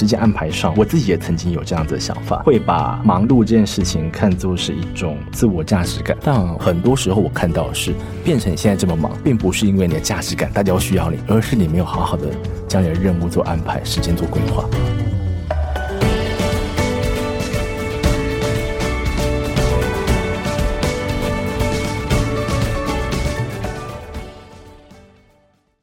时间安排上，我自己也曾经有这样子的想法，会把忙碌这件事情看作是一种自我价值感。但很多时候我看到的是，变成你现在这么忙，并不是因为你的价值感大家要需要你，而是你没有好好的将你的任务做安排，时间做规划。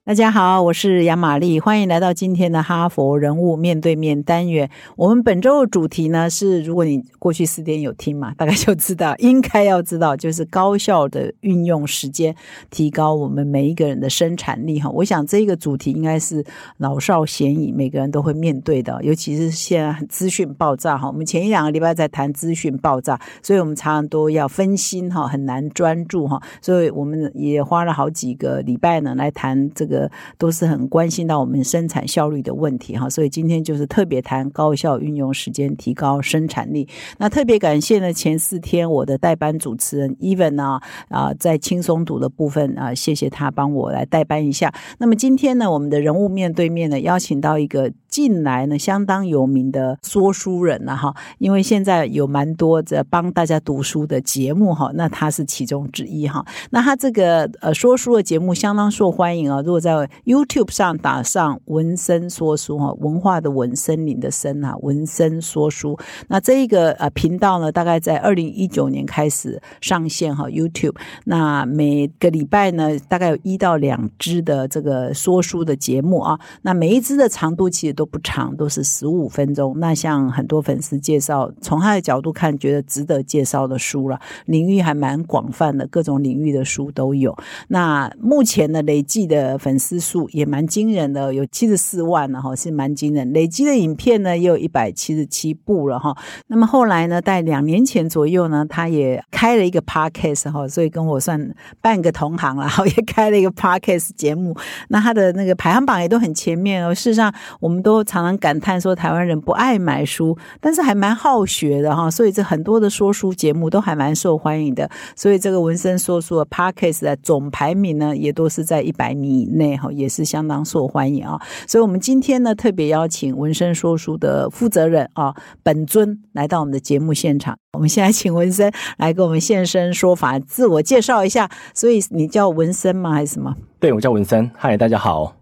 大家好，我是杨玛丽，欢迎来到今天的哈佛人物面对面单元。我们本周的主题呢是，如果你过去四天有听嘛，大概就知道，应该要知道，就是高效的运用时间，提高我们每一个人的生产力哈。我想这个主题应该是老少咸宜，每个人都会面对的，尤其是现在资讯爆炸哈。我们前一两个礼拜在谈资讯爆炸，所以我们常常都要分心哈，很难专注哈。所以我们也花了好几个礼拜呢来谈这个。都是很关心到我们生产效率的问题哈，所以今天就是特别谈高效运用时间，提高生产力。那特别感谢呢，前四天我的代班主持人 Even 呢啊，在轻松读的部分啊，谢谢他帮我来代班一下。那么今天呢，我们的人物面对面呢，邀请到一个近来呢相当有名的说书人了哈，因为现在有蛮多在帮大家读书的节目哈，那他是其中之一哈。那他这个呃说书的节目相当受欢迎啊，如果在在 YouTube 上打上文森说书哈，文化的文森林的森啊，文森说书。那这一个呃频道呢，大概在二零一九年开始上线哈 YouTube。那每个礼拜呢，大概有一到两支的这个说书的节目啊。那每一支的长度其实都不长，都是十五分钟。那像很多粉丝介绍，从他的角度看，觉得值得介绍的书了，领域还蛮广泛的，各种领域的书都有。那目前呢，累计的粉丝数也蛮惊人的，有七十四万了哈，是蛮惊人。累积的影片呢，也有一百七十七部了哈。那么后来呢，在两年前左右呢，他也开了一个 podcast 哈，所以跟我算半个同行了，然 后也开了一个 podcast 节目。那他的那个排行榜也都很前面哦。事实上，我们都常常感叹说，台湾人不爱买书，但是还蛮好学的哈。所以这很多的说书节目都还蛮受欢迎的。所以这个文森说书的 podcast 的总排名呢，也都是在一百名以内哈。也是相当受欢迎啊，所以，我们今天呢，特别邀请纹身说书的负责人啊，本尊来到我们的节目现场。我们现在请纹身来给我们现身说法，自我介绍一下。所以，你叫纹身吗？还是什么？对，我叫纹身。嗨，大家好。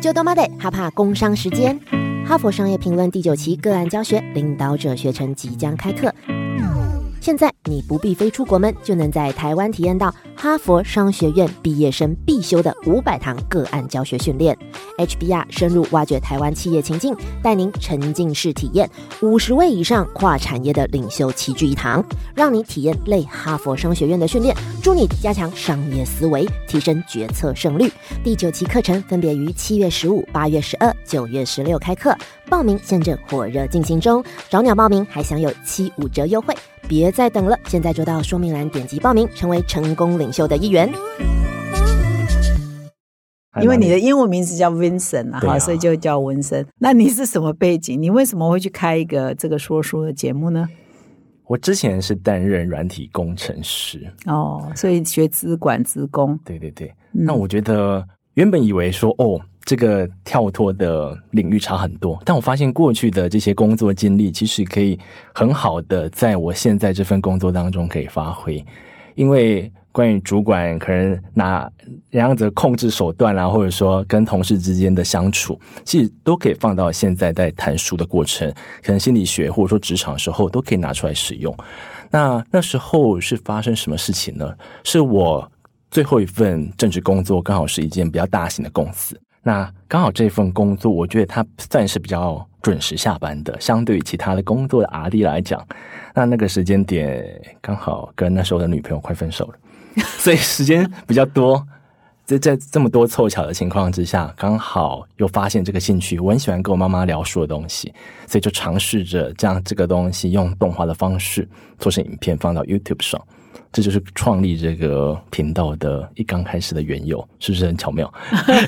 就多妈得哈怕工商时间，哈佛商业评论第九期个案教学领导者学程即将开课。现在你不必飞出国门，就能在台湾体验到哈佛商学院毕业生必修的五百堂个案教学训练。HBR 深入挖掘台湾企业情境，带您沉浸式体验五十位以上跨产业的领袖齐聚一堂，让你体验类哈佛商学院的训练，助你加强商业思维，提升决策胜率。第九期课程分别于七月十五、八月十二、九月十六开课，报名现正火热进行中，早鸟报名还享有七五折优惠。别再等了，现在就到说明栏点击报名，成为成功领袖的一员。因为你的英文名字叫 Vincent 啊，哈，所以就叫文森。那你是什么背景？你为什么会去开一个这个说书的节目呢？我之前是担任软体工程师哦，所以学资管资工。对对对，那我觉得原本以为说哦。这个跳脱的领域差很多，但我发现过去的这些工作经历，其实可以很好的在我现在这份工作当中可以发挥。因为关于主管可能哪样子控制手段啦，或者说跟同事之间的相处，其实都可以放到现在在谈书的过程，可能心理学或者说职场的时候都可以拿出来使用。那那时候是发生什么事情呢？是我最后一份正职工作，刚好是一件比较大型的公司。那刚好这份工作，我觉得它算是比较准时下班的，相对于其他的工作的 R D 来讲，那那个时间点刚好跟那时候的女朋友快分手了，所以时间比较多。在在这么多凑巧的情况之下，刚好又发现这个兴趣，我很喜欢跟我妈妈聊书的东西，所以就尝试着将这个东西用动画的方式做成影片，放到 YouTube 上。这就是创立这个频道的一刚开始的缘由，是不是很巧妙？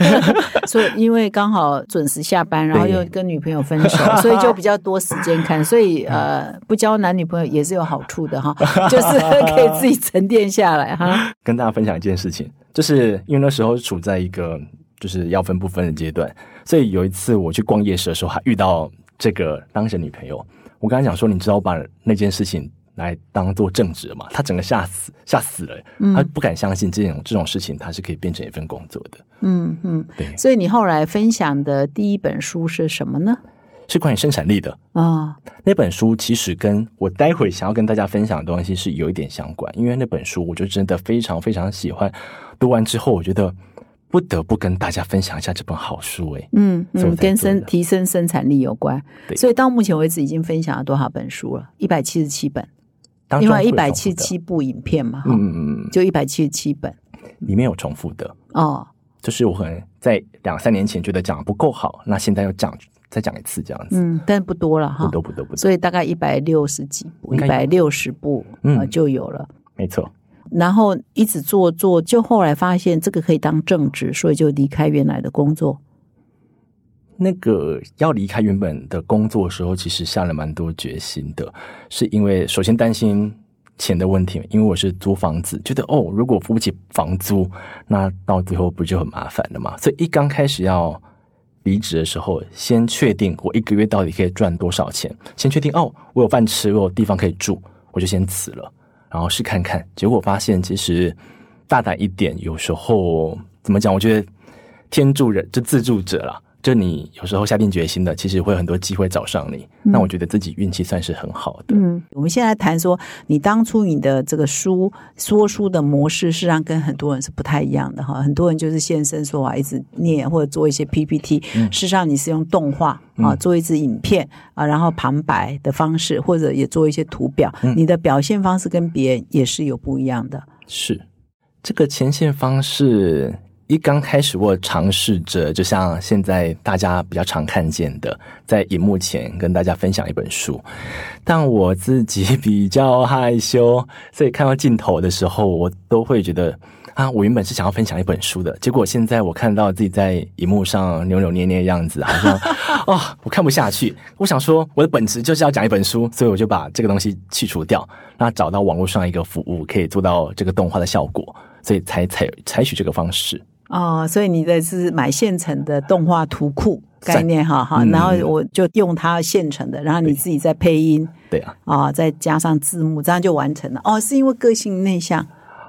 所以因为刚好准时下班，然后又跟女朋友分手，所以就比较多时间看。所以呃，不交男女朋友也是有好处的哈，就是 可以自己沉淀下来哈。跟大家分享一件事情，就是因为那时候处在一个就是要分不分的阶段。所以有一次我去逛夜市的时候，还遇到这个当时的女朋友。我跟她讲说：“你知道我把那件事情来当做正职嘛？”他整个吓死，吓死了。他不敢相信这种这种事情，他是可以变成一份工作的。嗯嗯，对，所以你后来分享的第一本书是什么呢？是关于生产力的啊、那本书，其实跟我待会想要跟大家分享的东西是有一点相关，因为那本书我就真的非常非常喜欢。读完之后，我觉得不得不跟大家分享一下这本好书、欸。嗯嗯，跟生提升生产力有关。对所以到目前为止已经分享了多少本书了？一百七十七本，当中会有因为一百七十七部影片嘛，嗯嗯嗯嗯，就一百七十七本。里面有重复的，哦。就是我可能在两三年前觉得讲的不够好，那现在又讲再讲一次这样子，嗯，但不多了哈，不多不多不多，所以大概一百六十几部，一百六十部嗯。呃就有了。没错。然后一直做做，就后来发现这个可以当正职，所以就离开原来的工作。那个要离开原本的工作的时候，其实下了蛮多决心的，是因为首先担心钱的问题，因为我是租房子，觉得哦，如果付不起房租，那到最后不就很麻烦了嘛？所以一刚开始要离职的时候，先确定我一个月到底可以赚多少钱，先确定哦，我有饭吃，我有地方可以住，我就先辞了，然后试看看。结果发现其实大胆一点，有时候怎么讲？我觉得天助人，就自助者啦。就你有时候下定决心的，其实会有很多机会找上你。那我觉得自己运气算是很好的。嗯，我们现在谈说，你当初你的这个书说书的模式，事实上跟很多人是不太一样的哈。很多人就是现身说法，一直念或者做一些 PPT，、事实上你是用动画啊，做一支影片啊，然后旁白的方式，或者也做一些图表，你的表现方式跟别人也是有不一样的。是这个前线方式，一刚开始我尝试着，就像现在大家比较常看见的，在荧幕前跟大家分享一本书，但我自己比较害羞，所以看到镜头的时候，我都会觉得。啊，我原本是想要分享一本书的，结果现在我看到自己在荧幕上扭扭捏捏的样子，好像啊、我看不下去。我想说，我的本质就是要讲一本书，所以我就把这个东西去除掉，那找到网络上一个服务，可以做到这个动画的效果，所以才采采取这个方式。哦，所以你的是买现成的动画图库概念哈哈，嗯然后我就用它现成的，然后你自己再配音对啊，啊，再加上字幕，这样就完成了。哦，是因为个性内向。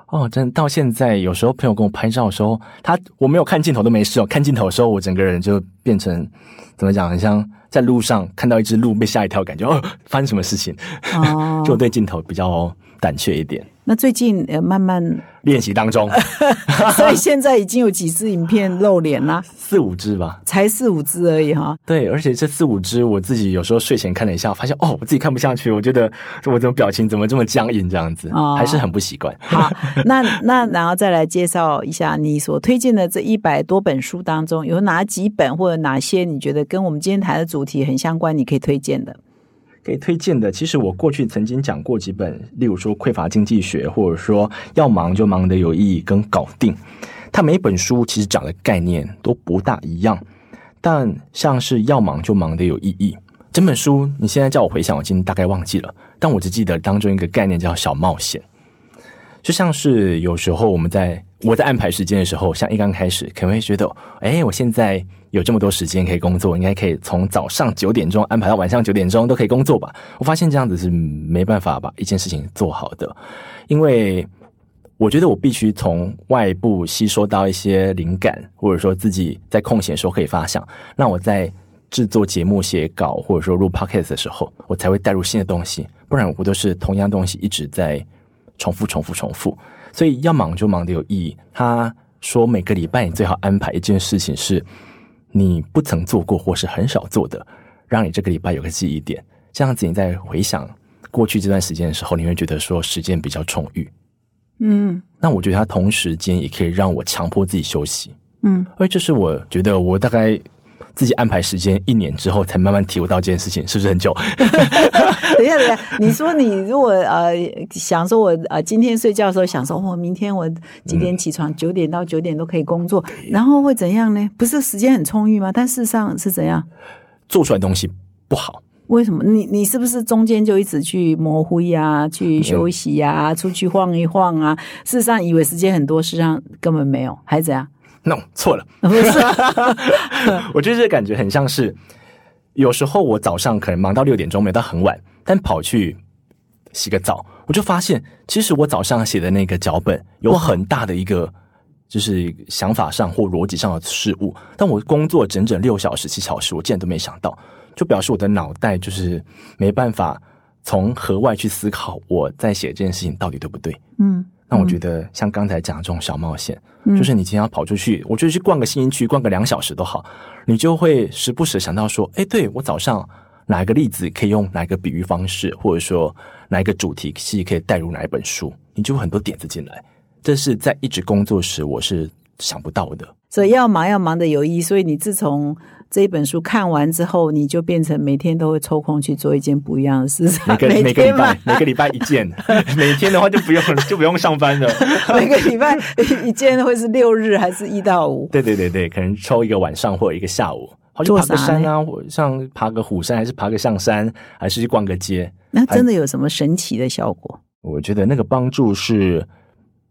哦，真的到现在，有时候朋友跟我拍照的时候，他我没有看镜头都没事哦，看镜头的时候，我整个人就变成怎么讲，很像在路上看到一只鹿被吓一跳，感觉哦，发生什么事情？哦。就我对镜头比较胆怯一点。那最近呃慢慢，练习当中，所以现在已经有几支影片露脸啦，四五支吧。才四五支而已哈。对，而且这四五支我自己有时候睡前看了一下，发现哦，我自己看不下去，我觉得我怎么表情怎么这么僵硬，这样子，哦还是很不习惯。好，那那然后再来介绍一下你所推荐的这一百多本书当中，有哪几本或者哪些你觉得跟我们今天谈的主题很相关，你可以推荐的？可以推荐的，其实我过去曾经讲过几本，例如说《匮乏经济学》，或者说《要忙就忙得有意义》跟《搞定》，它每本书其实讲的概念都不大一样，但像是要忙就忙得有意义，整本书你现在叫我回想，我已经大概忘记了，但我只记得当中一个概念叫小冒险。就像是有时候我们在我在安排时间的时候，像一刚开始可能会觉得，哎，我现在有这么多时间可以工作，应该可以从早上九点钟安排到晚上九点钟都可以工作吧？我发现这样子是没办法把一件事情做好的，因为我觉得我必须从外部吸收到一些灵感，或者说自己在空闲的时候可以发想，那我在制作节目、写稿或者说录 podcast 的时候，我才会带入新的东西，不然我都是同样东西一直在重复、重复、重复。所以要忙就忙得有意义。他说每个礼拜你最好安排一件事情是你不曾做过或是很少做的，让你这个礼拜有个记忆点。这样子你在回想过去这段时间的时候，你会觉得说时间比较充裕。嗯那我觉得他同时间也可以让我强迫自己休息，嗯，而这是我觉得我大概自己安排时间一年之后才慢慢体悟到这件事情，是不是很久？等一下，等一下，你说你如果呃想说我呃今天睡觉的时候想说我、哦、明天我几点起床，九、点到九点都可以工作，然后会怎样呢？不是时间很充裕吗？但事实上是怎样？做出来的东西不好，为什么？你你是不是中间就一直去模糊呀、去休息呀、出去晃一晃啊？事实上以为时间很多，事实上根本没有，还怎样？，no 错了，不是，我觉得这个感觉很像是，有时候我早上可能忙到六点钟，没有到很晚，但跑去洗个澡，我就发现，其实我早上写的那个脚本有很大的一个，就是想法上或逻辑上的事物。但我工作整整六小时、七小时，我竟然都没想到，就表示我的脑袋就是没办法从河外去思考我在写这件事情到底对不对。嗯，那我觉得像刚才讲的这种小冒险，就是你今天要跑出去，我觉得去逛个新区，逛个两小时都好，你就会时不时想到说，哎，对我早上哪一个例子可以用哪一个比喻方式，或者说哪一个主题系可以带入哪一本书，你就会很多点子进来。这是在一直工作时我是想不到的。所以要忙要忙的有意义。所以你自从这一本书看完之后，你就变成每天都会抽空去做一件不一样的事。每个 每个礼拜，每个礼拜一件，每天的话就不用就不用上班了。每个礼拜一件会是六日还是一到五？对对对对，可能抽一个晚上或者一个下午，好去爬个山啊，或像爬个虎山，还是爬个象山，还是去逛个街。那真的有什么神奇的效果？我觉得那个帮助是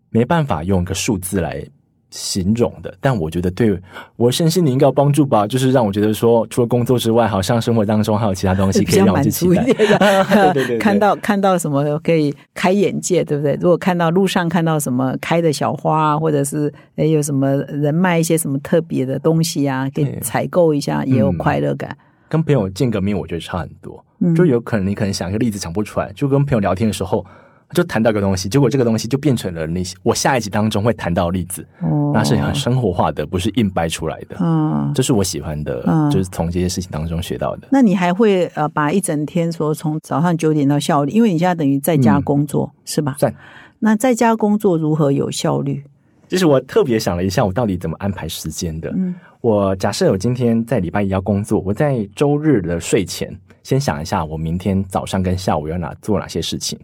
没办法用一个数字来形容的，但我觉得对我身心灵应该有帮助吧，就是让我觉得说，除了工作之外，好像生活当中还有其他东西可以让我较满足一去期待。点的，对对对看到看到什么可以开眼界，对不对？如果看到路上看到什么开的小花，或者是诶有什么人卖一些什么特别的东西啊，可以采购一下，也有嗯快乐感。跟朋友见个面，我觉得差很多。嗯就有可能你可能想一个例子想不出来，就跟朋友聊天的时候，就谈到一个东西，结果这个东西就变成了那些我下一集当中会谈到的例子，哦那是很生活化的，不是硬掰出来的。嗯。这是我喜欢的，嗯就是从这些事情当中学到的。那你还会呃把一整天说从早上九点到下午，因为你现在等于在家嗯工作、是吧？在那在家工作如何有效率？就是我特别想了一下，我到底怎么安排时间的。嗯我假设我今天在礼拜一要工作，我在周日的睡前先想一下，我明天早上跟下午要哪做哪些事情。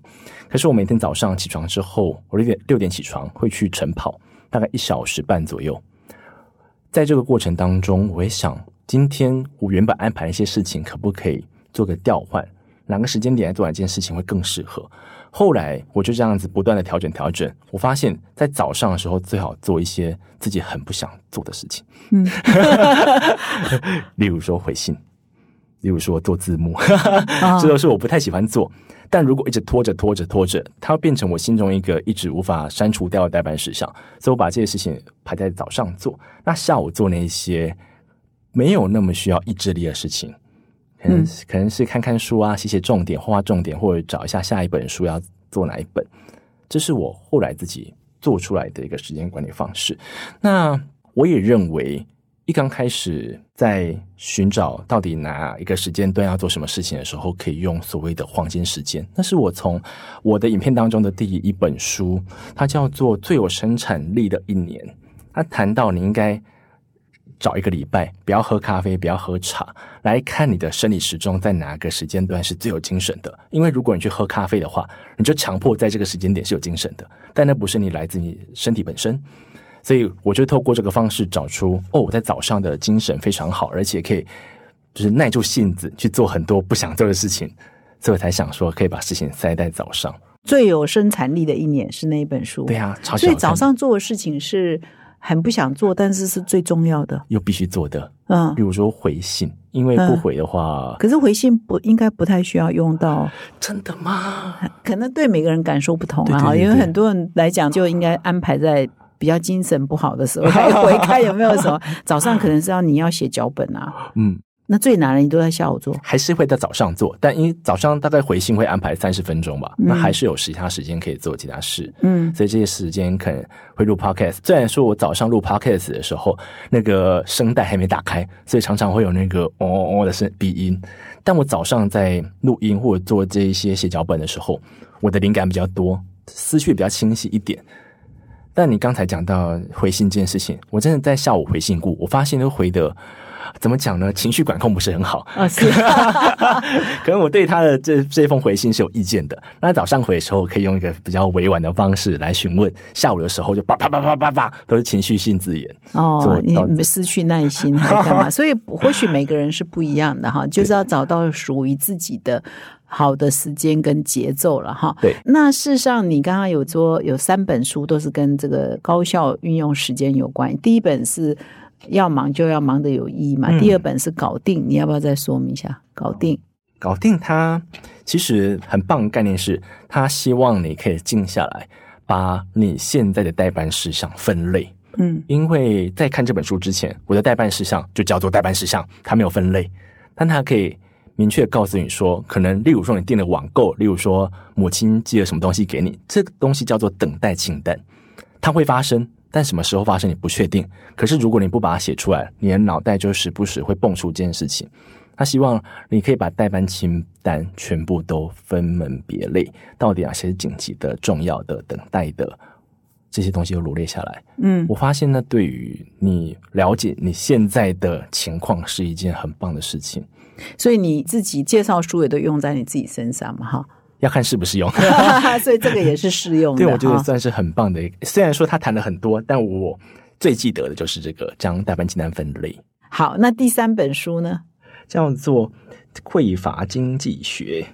可是我每天早上起床之后，我六点六点起床会去晨跑，大概一小时半左右。在这个过程当中，我会想，今天我原本安排一些事情，可不可以做个调换？哪个时间点来做哪件事情会更适合？后来我就这样子不断的调整调整，我发现，在早上的时候最好做一些自己很不想做的事情，嗯，例如说回信，例如说做字幕，啊 这都是我不太喜欢做。但如果一直拖着拖着拖着，它会变成我心中一个一直无法删除掉的代办事项，所以我把这些事情排在早上做。那下午做那些没有那么需要意志力的事情，可能、嗯可能是看看书啊，写写重点，画画重点，或者找一下下一本书要做哪一本。这是我后来自己做出来的一个时间管理方式。那我也认为，一刚开始在寻找到底哪一个时间段要做什么事情的时候，可以用所谓的黄金时间。那是我从我的影片当中的第一本书，它叫做《最有生产力的一年》。它谈到你应该找一个礼拜，不要喝咖啡，不要喝茶，来看你的生理时钟在哪个时间段是最有精神的。因为如果你去喝咖啡的话，你就强迫在这个时间点是有精神的，但那不是你来自你身体本身。所以我就透过这个方式找出，哦，我在早上的精神非常好，而且可以就是耐住性子去做很多不想做的事情，所以我才想说可以把事情塞在早上。最有生产力的一年是那一本书。对啊，超所以早上做的事情是很不想做，但是是最重要的。又必须做的，嗯比，如说回信，因为不回的话，可是回信不应该不太需要用到，真的吗？可能对每个人感受不同啊。对对对对因为很多人来讲，就应该安排在比较精神不好的时候 来回看有没有什么。早上可能是要你要写脚本啊，嗯，那最难的你都在下午做。还是会在早上做，但因为早上大概回信会安排三十分钟吧，那还是有其他时间可以做其他事。嗯所以这些时间可能会录 podcast。虽然说我早上录 podcast 的时候，那个声带还没打开，所以常常会有那个哦哦哦的声鼻音。但我早上在录音或者做这一些写脚本的时候，我的灵感比较多，思绪比较清晰一点。但你刚才讲到回信这件事情，我真的在下午回信过，我发现都回的怎么讲呢？情绪管控不是很好，啊，是 可能我对他的这这封回信是有意见的。那早上回的时候，可以用一个比较委婉的方式来询问；下午的时候就叭叭叭叭叭叭，都是情绪性字眼。哦，你失去耐心还干嘛？所以或许每个人是不一样的哈，就是要找到属于自己的好的时间跟节奏了哈。对，那事实上你刚刚有说有三本书都是跟这个高效运用时间有关，第一本是要忙就要忙的有意义嘛，嗯。第二本是搞定，你要不要再说明一下？搞定，搞定它，其实很棒的概念是，他希望你可以静下来，把你现在的代办事项分类。嗯。因为在看这本书之前，我的代办事项就叫做代办事项，它没有分类，但它可以明确告诉你说，可能例如说你订了网购，例如说母亲寄了什么东西给你，这个东西叫做等待清单，它会发生，但什么时候发生你不确定。可是如果你不把它写出来，你的脑袋就时不时会蹦出这件事情。他希望你可以把代办清单全部都分门别类，到底哪些是紧急的、重要的、等待的，这些东西都罗列下来。嗯我发现呢，对于你了解你现在的情况是一件很棒的事情。所以你自己介绍书也都用在你自己身上嘛哈，要看适不适用。所以这个也是适用的对，我觉得算是很棒的一个。虽然说他谈了很多，但我最记得的就是这个将代办清单分类，好，那第三本书呢？叫做匮乏经济学。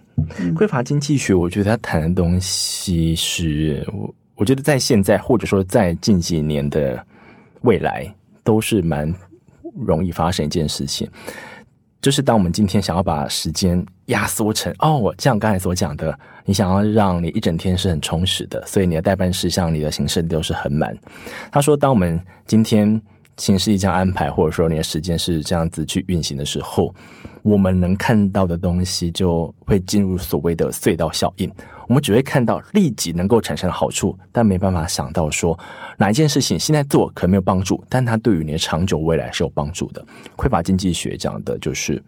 匮乏经济学，我觉得他谈的东西是我，我觉得在现在或者说在近几年的未来，都是蛮容易发生一件事情。就是当我们今天想要把时间压缩成哦，我像刚才所讲的，你想要让你一整天是很充实的，所以你的代办事项、你的行事都是很满。他说，当我们今天行事历这样安排，或者说你的时间是这样子去运行的时候，我们能看到的东西就会进入所谓的隧道效应。我们只会看到立即能够产生的好处，但没办法想到说哪一件事情现在做可能没有帮助，但它对于你的长久未来是有帮助的。匮乏经济学讲的就是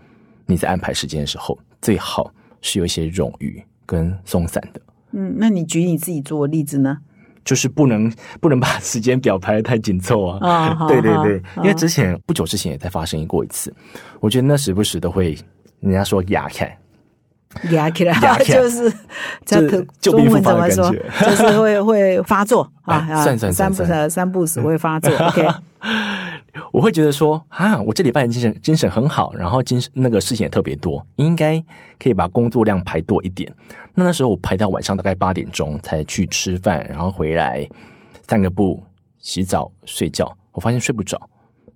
你在安排时间的时候，最好是有一些冗余跟松散的。嗯，那你举你自己做的例子呢？就是不能 不能把时间表排的太紧凑啊！啊好对对对，好因为之前不久之前也在发生过一次，我觉得那时不时都会人家说压开，压起来就是中文怎么说？就是会会发作啊哎啊！算算三不算算三三不死会发作。OK，我会觉得说啊，我这礼拜精神精神很好，然后精神那个事情也特别多，应该可以把工作量排多一点。那那时候我排到晚上大概八点钟才去吃饭，然后回来散个步、洗澡、睡觉。我发现睡不着，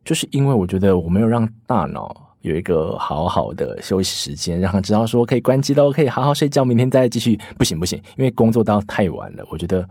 就是因为我觉得我没有让大脑有一个好好的休息时间，让他知道说可以关机喽，可以好好睡觉，明天再继续。不行不行，因为工作到太晚了，我觉得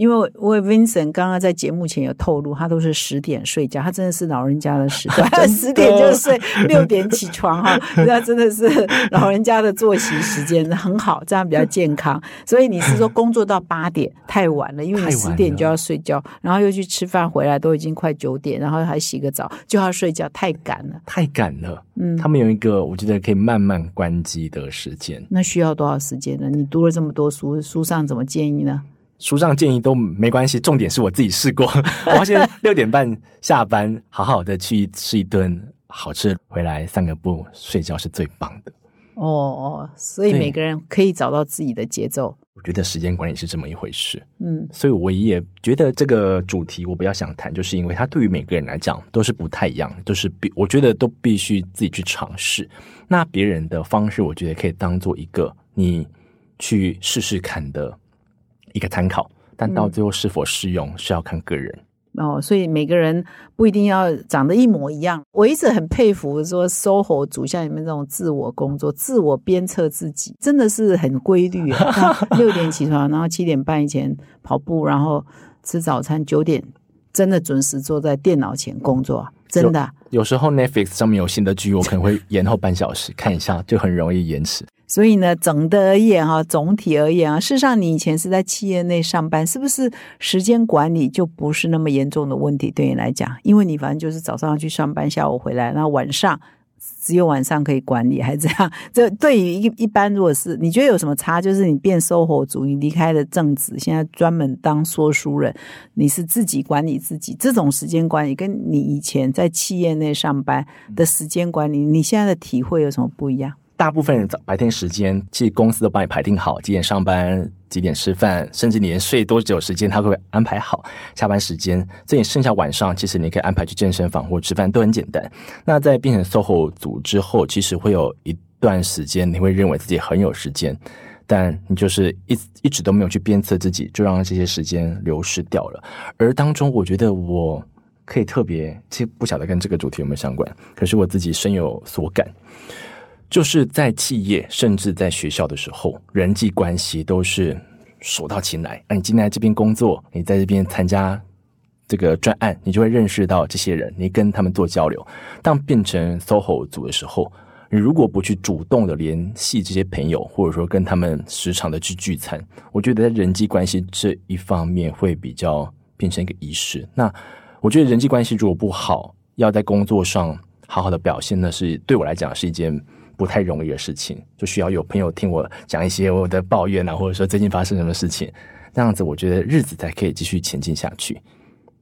因为我我 Vincent 刚刚在节目前有透露，他都是十点睡觉，他真的是老人家的时段 十点就睡，六点起床哈，那真的是老人家的作息时间很好，这样比较健康。所以你是说工作到八点太晚了，因为你十点就要睡觉，然后又去吃饭回来都已经快九点，然后还洗个澡就要睡觉，太赶了。太赶了。嗯，他们有一个我觉得可以慢慢关机的时间。那需要多少时间呢？你读了这么多书，书上怎么建议呢？书上建议都没关系，重点是我自己试过。我发现六点半下班，好好的去吃一顿好吃，回来散个步，睡觉是最棒的。哦哦，所以每个人可以找到自己的节奏。我觉得时间管理是这么一回事，嗯所以我也觉得这个主题我比较想谈，就是因为它对于每个人来讲都是不太一样，都是必我觉得都必须自己去尝试。那别人的方式，我觉得可以当做一个你去试试看的一个参考，但到最后是否适用是要看个人。哦，所以每个人不一定要长得一模一样。我一直很佩服说 SOHO 组像你们这种自我工作、自我鞭策自己，真的是很规律啊。六点起床，然后七点半以前跑步，然后吃早餐，九点真的准时坐在电脑前工作啊，真的啊。有时候 Netflix 上面有新的剧，我可能会延后半小时看一下，就很容易延迟。所以呢，总的而言哈，总体而言啊，事实上你以前是在企业内上班，是不是时间管理就不是那么严重的问题？对你来讲，因为你反正就是早上要去上班，下午回来，然后晚上只有晚上可以管理，还这样？这对于一一般，如果是你觉得有什么差？就是你变 SOHO 族，你离开了正职，现在专门当说书人，你是自己管理自己，这种时间管理跟你以前在企业内上班的时间管理，你现在的体会有什么不一样？大部分人早白天时间，其实公司都帮你排定好几点上班、几点吃饭，甚至你连睡多久时间，他都会安排好下班时间。所以剩下晚上，其实你可以安排去健身房或吃饭，都很简单。那在变成 SOHO 组之后，其实会有一段时间，你会认为自己很有时间，但你就是一一直都没有去鞭策自己，就让这些时间流失掉了。而当中，我觉得我可以特别，其实不晓得跟这个主题有没有相关，可是我自己深有所感。就是在企业，甚至在学校的时候，人际关系都是手到擒来。那你今天来这边工作，你在这边参加这个专案，你就会认识到这些人，你跟他们做交流。当变成 SOHO 组的时候，你如果不去主动的联系这些朋友，或者说跟他们时常的去聚餐，我觉得在人际关系这一方面会比较变成一个仪式。那我觉得人际关系如果不好，要在工作上好好的表现，那是对我来讲是一件。不太容易的事情，就需要有朋友听我讲一些我的抱怨啊，或者说最近发生什么事情，这样子我觉得日子才可以继续前进下去。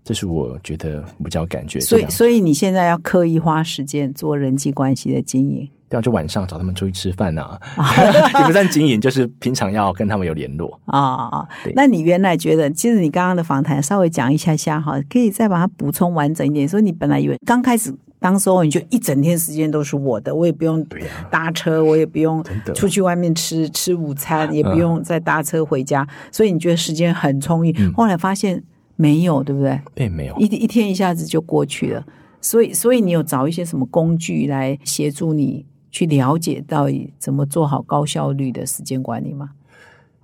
这是我觉得比较感觉。所以，所以你现在要刻意花时间做人际关系的经营，对啊，就晚上找他们出去吃饭呐，也不算经营，就是平常要跟他们有联络啊。那你原来觉得，其实你刚刚的访谈稍微讲一下下哈，可以再把它补充完整一点。所以你本来以为刚开始。当时候你就一整天时间都是我的，我也不用搭车，我也不用出去外面吃吃午餐，也不用再搭车回家，所以你觉得时间很充裕。后来发现没有，对不对？并没有，一一天一下子就过去了。所以，所以你有找一些什么工具来协助你去了解到底怎么做好高效率的时间管理吗？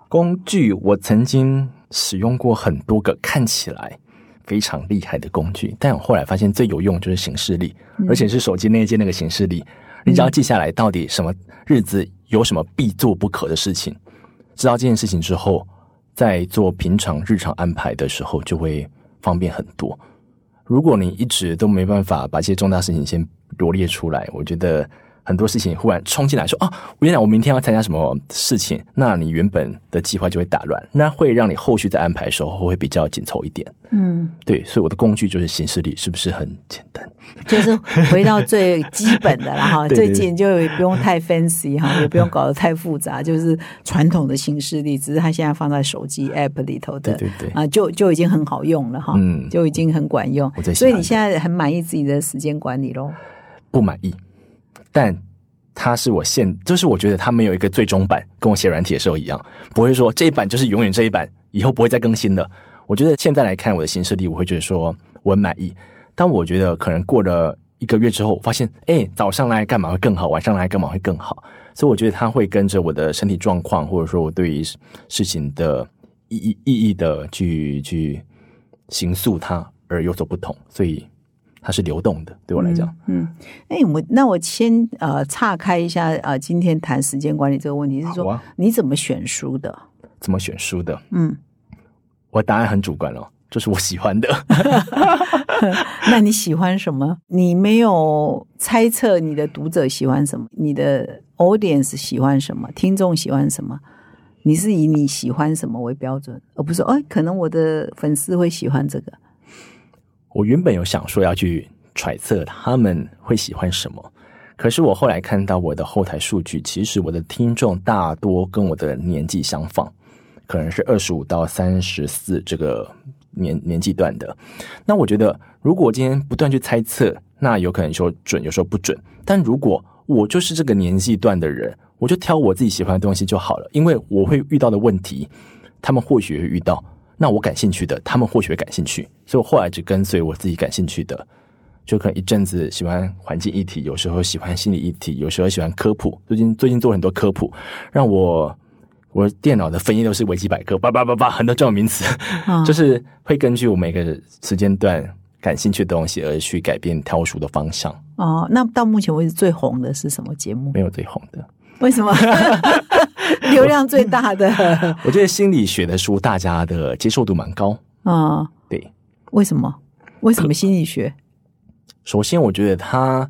工具我曾经使用过很多个，看起来。非常厉害的工具，但我后来发现最有用就是行事历，而且是手机内建那个行事历。你只要记下来到底什么日子有什么必做不可的事情，知道这件事情之后，在做平常日常安排的时候就会方便很多。如果你一直都没办法把这些重大事情先罗列出来，我觉得。很多事情忽然冲进来，说啊，原来我明天要参加什么事情，那你原本的计划就会打乱，那会让你后续在安排的时候会比较紧凑一点。嗯，对，所以我的工具就是行事历，是不是很简单？就是回到最基本的了哈，最近就不用太 fancy 哈，也不用搞得太复杂，就是传统的行事历，只是它现在放在手机 app 里头的，对对啊，就就已经很好用了哈，嗯，就已经很管用。所以你现在很满意自己的时间管理喽？不满意。但它是我现，就是我觉得它没有一个最终版，跟我写软体的时候一样，不会说这一版就是永远这一版，以后不会再更新的。我觉得现在来看我的新设立，我会觉得说我很满意。但我觉得可能过了一个月之后，发现哎，早上来干嘛会更好，晚上来干嘛会更好。所以我觉得它会跟着我的身体状况，或者说我对于事情的意义意义的去去形塑它而有所不同。所以。它是流动的，对我来讲，嗯，哎，我那我先呃岔开一下啊，今天谈时间管理这个问题是说，你怎么选书的？怎么选书的？嗯，我答案很主观哦，就是我喜欢的。那你喜欢什么？你没有猜测你的读者喜欢什么，你的 audience 喜欢什么，听众喜欢什么？你是以你喜欢什么为标准，而不是哎，可能我的粉丝会喜欢这个。我原本有想说要去揣测他们会喜欢什么，可是我后来看到我的后台数据，其实我的听众大多跟我的年纪相仿，可能是二十五到三十四这个年年纪段的。那我觉得，如果今天不断去猜测，那有可能说准，有时候不准。但如果我就是这个年纪段的人，我就挑我自己喜欢的东西就好了，因为我会遇到的问题，他们或许会遇到。那我感兴趣的，他们或许会感兴趣，所以我后来只跟随我自己感兴趣的，就可能一阵子喜欢环境议题，有时候喜欢心理议题，有时候喜欢科普。最近最近做很多科普，让我我电脑的分页都是维基百科，叭叭叭叭，很多专有名词，就是会根据我每个时间段感兴趣的东西而去改变挑书的方向。哦，那到目前为止最红的是什么节目？没有最红的，为什么？流量最大的，我觉得心理学的书大家的接受度蛮高啊。对，为什么？为什么心理学？首先，我觉得它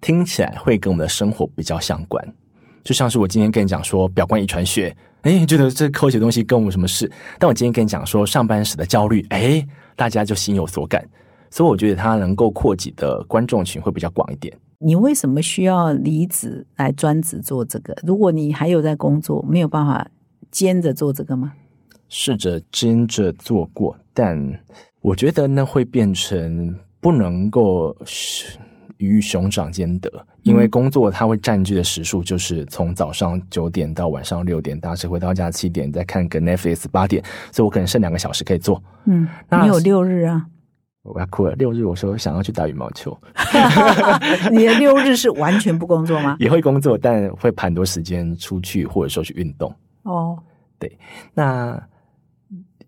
听起来会跟我们的生活比较相关。就像是我今天跟你讲说表观遗传学，哎，觉得这科学东西跟我们什么事？但我今天跟你讲说上班时的焦虑，哎，大家就心有所感。所以我觉得它能够扩及的观众群会比较广一点。你为什么需要离职来专职做这个？如果你还有在工作，没有办法兼着做这个吗？试着兼着做过，但我觉得那会变成不能够鱼与熊掌兼得，因为工作它会占据的时数就是从早上九点到晚上六点，大家回到家七点再看个 Netflix 八点，所以我可能剩两个小时可以做。嗯，你有六日啊？我要哭了。六日我说想要去打羽毛球。你的六日是完全不工作吗？也会工作，但会盘多时间出去，或者说去运动。哦，对，那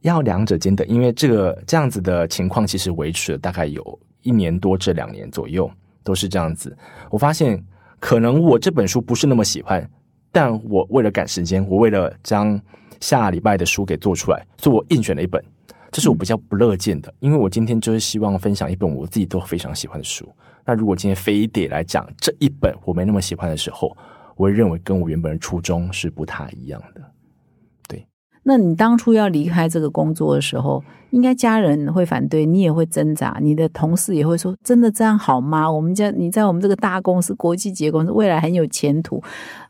要两者兼得，因为这个这样子的情况其实维持了大概有一年多这两年左右都是这样子。我发现可能我这本书不是那么喜欢，但我为了赶时间，我为了将下礼拜的书给做出来，所以我硬选了一本。这是我比较不乐见的，因为我今天就是希望分享一本我自己都非常喜欢的书。那如果今天非得来讲这一本我没那么喜欢的时候，我会认为跟我原本的初衷是不太一样的。那你当初要离开这个工作的时候，应该家人会反对，你也会挣扎，你的同事也会说：“真的这样好吗？”我们家你在我们这个大公司、国际结公司，未来很有前途。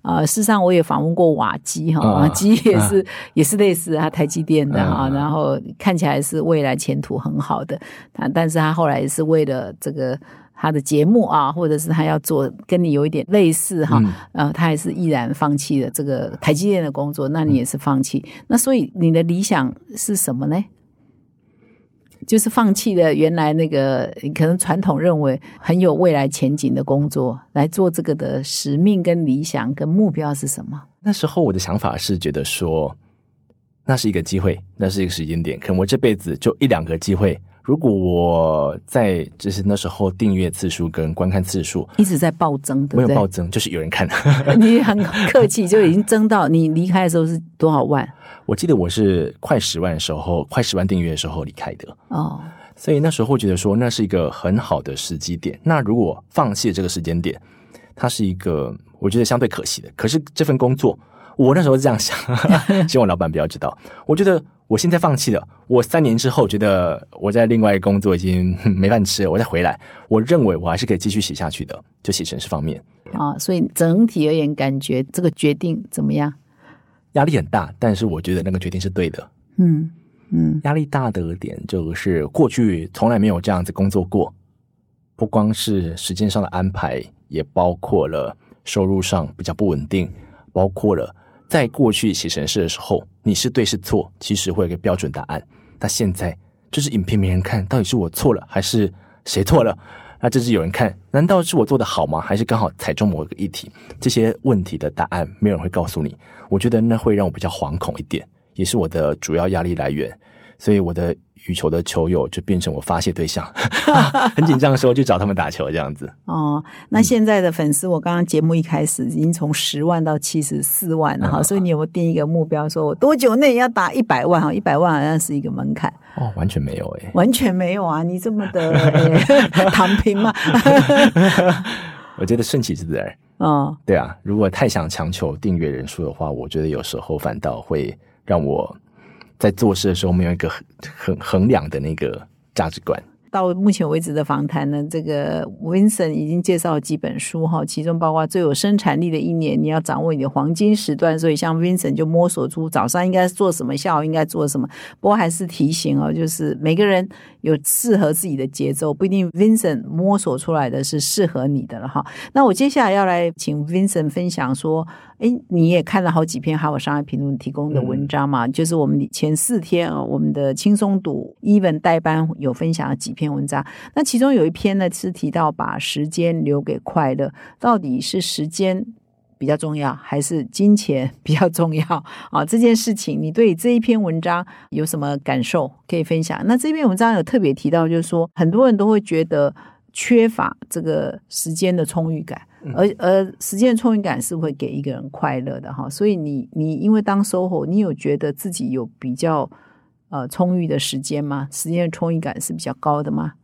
啊，事实上我也访问过瓦基哈，瓦基也是也是类似啊，台积电的哈，然后看起来是未来前途很好的，但但是他后来是为了这个。他的节目啊，或者是他要做跟你有一点类似哈，呃，他还是毅然放弃了这个台积电的工作，那你也是放弃。那所以你的理想是什么呢？就是放弃了原来那个可能传统认为很有未来前景的工作，来做这个的使命跟理想跟目标是什么？那时候我的想法是觉得说，那是一个机会，那是一个时间点，可能我这辈子就一两个机会。如果我在就是那时候订阅次数跟观看次数一直在暴增，没有暴增，就是有人看。你很客气，就已经增到你离开的时候是多少万？我记得我是快十万的时候，快十万订阅的时候离开的。哦，所以那时候觉得说那是一个很好的时机点。那如果放弃这个时间点，它是一个我觉得相对可惜的。可是这份工作，我那时候是这样想，希望老板不要知道。我觉得。我现在放弃了，我三年之后觉得我在另外一个工作已经 没饭吃了，我再回来，我认为我还是可以继续写下去的，就写城市方面啊。所以整体而言，感觉这个决定怎么样？压力很大，但是我觉得那个决定是对的。嗯嗯，压力大的点就是过去从来没有这样子工作过，不光是时间上的安排，也包括了收入上比较不稳定，包括了。在过去写程式的时候，你是对是错，其实会有个标准答案。那现在就是影片没人看，到底是我错了还是谁错了？那这是有人看，难道是我做的好吗？还是刚好踩中某一个议题？这些问题的答案没有人会告诉你。我觉得那会让我比较惶恐一点，也是我的主要压力来源。所以我的。羽球的球友就变成我发泄对象，很紧张的时候就找他们打球这样子。哦，那现在的粉丝，我刚刚节目一开始已经从十万到七十四万了哈，所以你有没有定一个目标，说我多久内要打一百万哈？一百万好像是一个门槛。哦，完全没有哎，完全没有啊！你这么的 躺平嘛？我觉得顺其自然。哦，对啊，如果太想强求订阅人数的话，我觉得有时候反倒会让我。在做事的时候，没有一个很很衡量的那个价值观。到目前为止的访谈呢，这个 Vincent 已经介绍了几本书哈，其中包括最有生产力的一年，你要掌握你的黄金时段。所以像 Vincent 就摸索出早上应该做什么，下午应该做什么。不过还是提醒哦，就是每个人有适合自己的节奏，不一定 Vincent 摸索出来的是适合你的了哈。那我接下来要来请 Vincent 分享说。哎，你也看了好几篇《哈佛商业评论》提供的文章嘛？就是我们前四天啊，我们的轻松读 Even 代班有分享了几篇文章。那其中有一篇呢，是提到把时间留给快乐，到底是时间比较重要，还是金钱 比较重要啊？这件事情，你对这一篇文章有什么感受可以分享？那这篇文章有特别提到，就是说很多人都会觉得缺乏这个时间的充裕感。而而时间的充裕感是会给一个人快乐的哈，所以你你因为当 SOHO，你有觉得自己有比较呃充裕的时间吗？时间的充裕感是比较高的吗？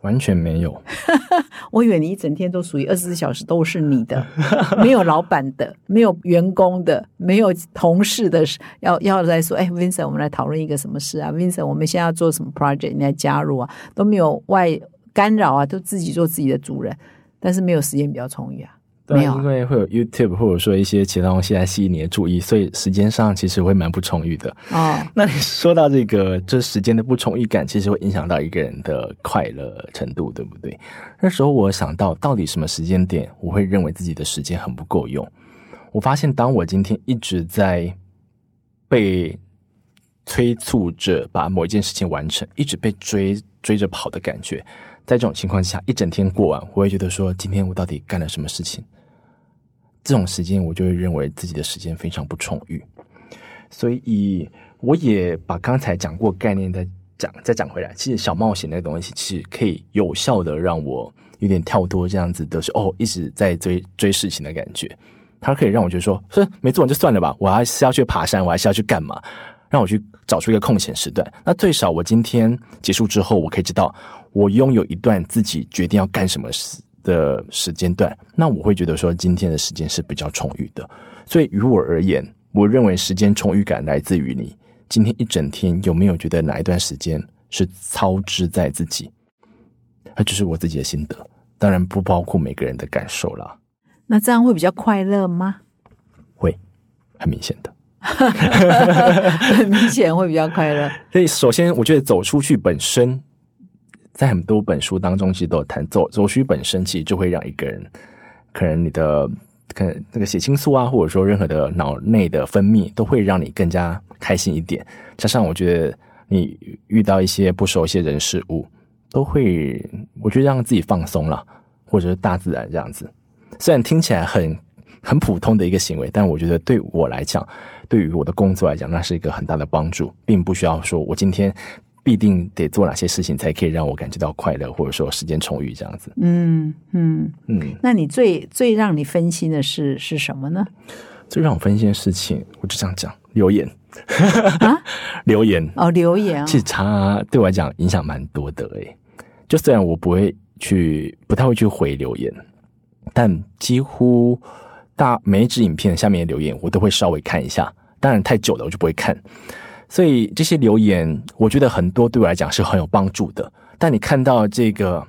完全没有。我以为你一整天都属于二十四小时都是你的，没有老板的，没有员工的，没有同事的，要要来说，哎，Vincent，我们来讨论一个什么事啊？Vincent，我们现在要做什么 project？你来加入啊？都没有外干扰啊，都自己做自己的主人，但是没有时间比较充裕啊。没有，因为会有 YouTube 或者说一些其他东西来吸引你的注意，所以时间上其实会蛮不充裕的。哦，那你说到这个，这时间的不充裕感，其实会影响到一个人的快乐程度，对不对？那时候我想到，到底什么时间点我会认为自己的时间很不够用？我发现，当我今天一直在被催促着把某一件事情完成，一直被追追着跑的感觉，在这种情况下，一整天过完，我会觉得说，今天我到底干了什么事情？这种时间，我就会认为自己的时间非常不充裕，所以我也把刚才讲过概念再讲再讲回来。其实小冒险那个东西，其实可以有效的让我有点跳脱这样子的是哦，一直在追追事情的感觉。它可以让我觉得说，是没做完就算了吧，我还是要去爬山，我还是要去干嘛？让我去找出一个空闲时段。那最少我今天结束之后，我可以知道我拥有一段自己决定要干什么事。的时间段，那我会觉得说今天的时间是比较充裕的，所以于我而言，我认为时间充裕感来自于你今天一整天有没有觉得哪一段时间是操之在自己，那就是我自己的心得，当然不包括每个人的感受啦。那这样会比较快乐吗？会，很明显的，很明显会比较快乐。所以首先，我觉得走出去本身。在很多本书当中，其实都有谈走走虚本身，其实就会让一个人，可能你的可能那个血清素啊，或者说任何的脑内的分泌，都会让你更加开心一点。加上我觉得你遇到一些不熟悉的人事物，都会我觉得让自己放松了，或者是大自然这样子。虽然听起来很很普通的一个行为，但我觉得对我来讲，对于我的工作来讲，那是一个很大的帮助，并不需要说我今天。必定得做哪些事情才可以让我感觉到快乐，或者说时间充裕这样子？嗯嗯嗯。那你最最让你分心的是是什么呢？最让我分心的事情，我就这样讲，留言啊，留言哦，留言，其实它对我来讲影响蛮多的诶。就虽然我不会去，不太会去回留言，但几乎大每一支影片下面的留言，我都会稍微看一下。当然太久了，我就不会看。所以这些留言，我觉得很多对我来讲是很有帮助的。但你看到这个，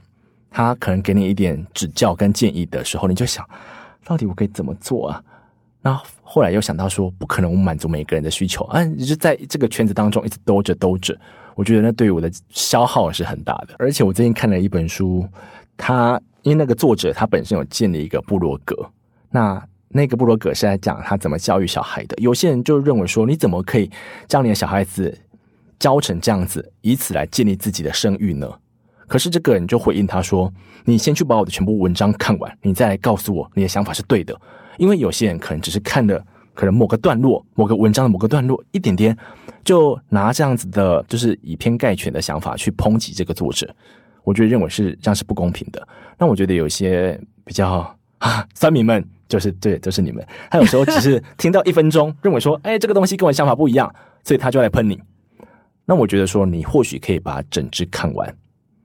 他可能给你一点指教跟建议的时候，你就想，到底我可以怎么做啊？那后后来又想到说，不可能我满足每个人的需求啊！你就在这个圈子当中一直兜着兜着，我觉得那对于我的消耗是很大的。而且我最近看了一本书，他因为那个作者他本身有建立一个部落格，那。那个布罗格是在讲他怎么教育小孩的。有些人就认为说，你怎么可以将你的小孩子教成这样子，以此来建立自己的声誉呢？可是这个人就回应他说：“你先去把我的全部文章看完，你再来告诉我你的想法是对的。因为有些人可能只是看了可能某个段落、某个文章的某个段落一点点，就拿这样子的，就是以偏概全的想法去抨击这个作者。我觉得认为是这样是不公平的。那我觉得有些比较啊，酸民们。”就是对，就是你们。他有时候只是听到一分钟，认为说，哎，这个东西跟我想法不一样，所以他就来喷你。那我觉得说，你或许可以把整支看完，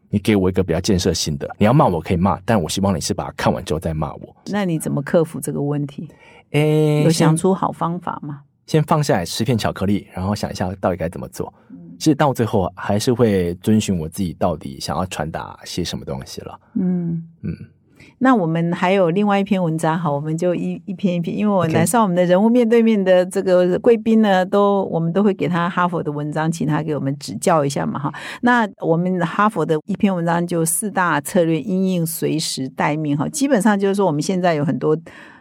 你给我一个比较建设性的。你要骂我可以骂，但我希望你是把它看完之后再骂我。那你怎么克服这个问题？哎，有想出好方法吗？先放下来吃片巧克力，然后想一下到底该怎么做。其实到最后还是会遵循我自己到底想要传达些什么东西了。嗯嗯。那我们还有另外一篇文章，好，我们就一一篇一篇，因为我来上我们的人物面对面的这个贵宾呢，都我们都会给他哈佛的文章，请他给我们指教一下嘛，哈。那我们哈佛的一篇文章就四大策略，因应随时待命，哈，基本上就是说我们现在有很多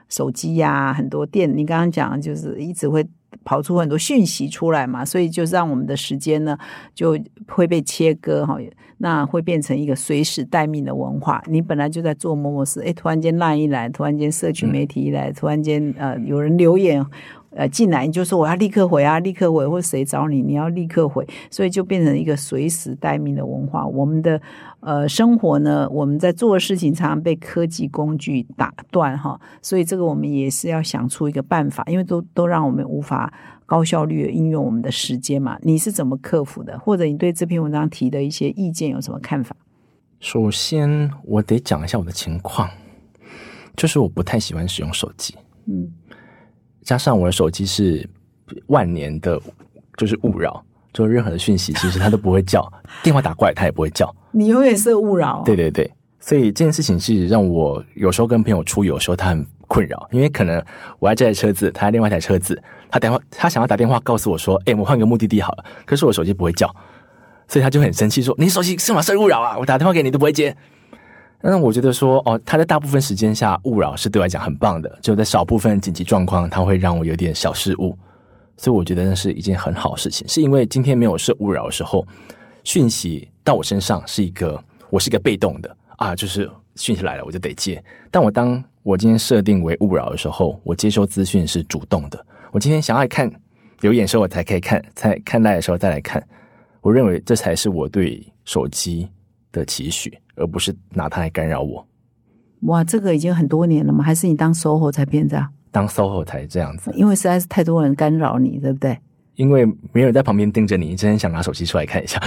手机呀，很多电，你刚刚讲就是一直会。跑出很多讯息出来嘛，所以就让我们的时间呢就会被切割哈，那会变成一个随时待命的文化。你本来就在做某某事，哎，突然间烂一来，突然间社群媒体一来，突然间呃有人留言。呃，进来你就说我要立刻回啊，立刻回，或谁找你，你要立刻回，所以就变成一个随时待命的文化。我们的呃生活呢，我们在做的事情常常被科技工具打断哈，所以这个我们也是要想出一个办法，因为都都让我们无法高效率的应用我们的时间嘛。你是怎么克服的？或者你对这篇文章提的一些意见有什么看法？首先，我得讲一下我的情况，就是我不太喜欢使用手机，嗯，加上我的手机是万年的，就是勿扰，就是任何的讯息其实它都不会叫，电话打过来它也不会叫。你永远是勿扰。对对对，所以这件事情是让我有时候跟朋友出游的时候，他很困扰，因为可能我爱这台车子，他在另外一台车子，他电话他想要打电话告诉我说，哎、我换个目的地好了，可是我手机不会叫，所以他就很生气说，你手机是吗？是勿扰啊，我打电话给你都不会接。那我觉得说，哦，他在大部分时间下勿扰是对我来讲很棒的，就在少部分紧急状况，他会让我有点小失误，所以我觉得那是一件很好的事情。是因为今天没有设勿扰的时候，讯息到我身上是一个，我是一个被动的啊，就是讯息来了我就得接。但我当我今天设定为勿扰的时候，我接收资讯是主动的。我今天想要看留言的时候，我才可以看，才看待的时候再来看。我认为这才是我对手机的期许，而不是拿它来干扰我。哇，这个已经很多年了吗？还是你当 SOHO 才变这样？当 SOHO 才这样子，因为实在是太多人干扰你，对不对？因为没有人在旁边盯着你，你真的想拿手机出来看一下。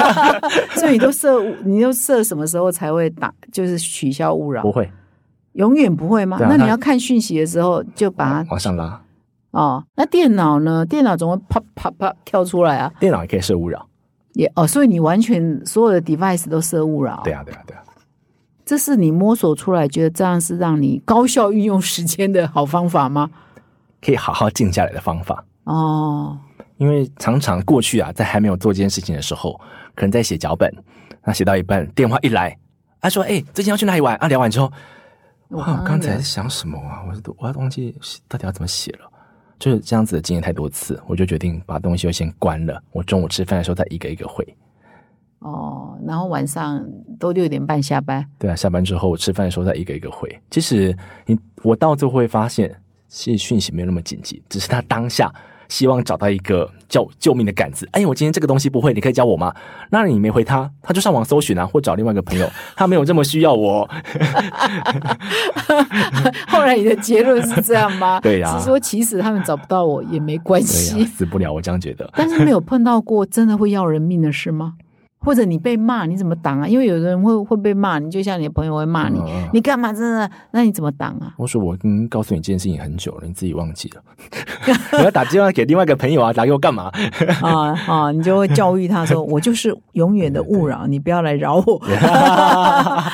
所以你都设，你都设什么时候才会打？就是取消勿扰不？会永远不会吗？啊那你要看讯息的时候就把它往上拉，哦。那电脑呢？电脑总会啪啪啪跳出来啊，电脑也可以设勿扰。也哦，所以你完全所有的 device 都设勿扰。对啊，对啊，对啊。这是你摸索出来，觉得这样是让你高效运用时间的好方法吗？可以好好静下来的方法。哦，因为常常过去啊，在还没有做这件事情的时候，可能在写脚本，那写到一半，电话一来，他说：“哎、最近要去哪里玩？”啊，聊完之后，哇，我刚才在想什么啊？我都我要忘记到底要怎么写了。就是这样子的经验太多次，我就决定把东西就先关了。我中午吃饭的时候再一个一个回。哦，然后晚上都六点半下班，对啊，下班之后我吃饭的时候再一个一个回。其实你我到最后会发现，其实讯息没有那么紧急，只是他当下希望找到一个叫救命的杆子。哎，我今天这个东西不会，你可以教我吗？那你没回他，他就上网搜寻啊，或找另外一个朋友，他没有这么需要我。后来你的结论是这样吗？对呀是说其实他们找不到我也没关对系呀、，死不了，我这样觉得。但是没有碰到过真的会要人命的事吗？或者你被骂，你怎么挡啊？因为有的人会会被骂，你就像你的朋友会骂你，嗯你干嘛真的？那你怎么挡啊？我说我告诉你这件事情很久了，你自己忘记了。你要打电话给另外一个朋友啊，打给我干嘛？啊啊！你就会教育他说：“我就是永远的勿扰，你不要来扰我。啊”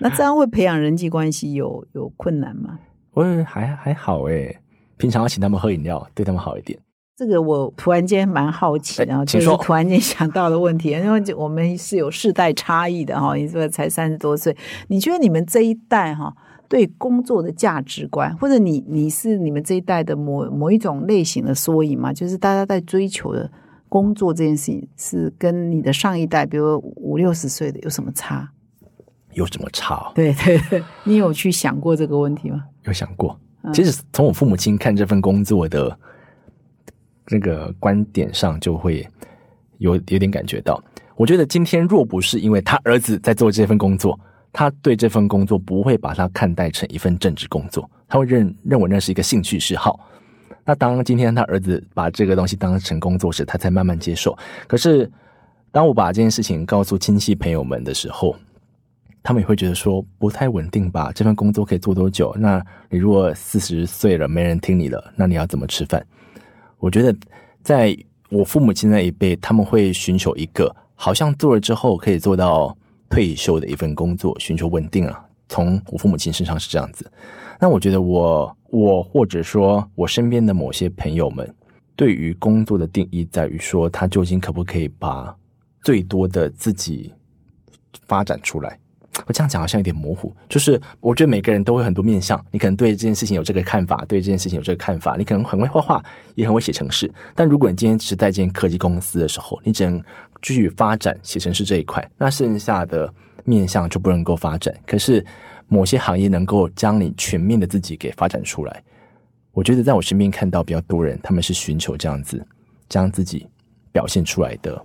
那这样会培养人际关系有有困难吗？我还还好诶，平常要请他们喝饮料，对他们好一点。这个我突然间蛮好奇的，然后就是突然间想到的问题，因为我们是有世代差异的哈，你说才三十多岁，你觉得你们这一代哈对工作的价值观，或者你你是你们这一代的某某一种类型的缩影吗？就是大家在追求的工作这件事情，是跟你的上一代，比如五六十岁的有什么差？有什么差、哦？对对对，你有去想过这个问题吗？有想过？其实从我父母亲看这份工作的这个观点上，就会有有点感觉到。我觉得今天若不是因为他儿子在做这份工作，他对这份工作不会把它看待成一份正职工作，他会认认为那是一个兴趣嗜好。那当今天他儿子把这个东西当成工作时，他才慢慢接受。可是当我把这件事情告诉亲戚朋友们的时候，他们也会觉得说不太稳定吧？这份工作可以做多久？那你如果四十岁了，没人听你了，那你要怎么吃饭？我觉得，在我父母亲那一辈，他们会寻求一个好像做了之后可以做到退休的一份工作，寻求稳定啊。从我父母亲身上是这样子。那我觉得我我或者说我身边的某些朋友们，对于工作的定义在于说，他究竟可不可以把最多的自己发展出来。我这样讲好像有点模糊，就是我觉得每个人都会很多面相，你可能对这件事情有这个看法，对这件事情有这个看法，你可能很会画画，也很会写程式，但如果你今天只是在一间科技公司的时候，你只能继续发展写程式这一块，那剩下的面相就不能够发展。可是某些行业能够将你全面的自己给发展出来，我觉得在我身边看到比较多人，他们是寻求这样子将自己表现出来的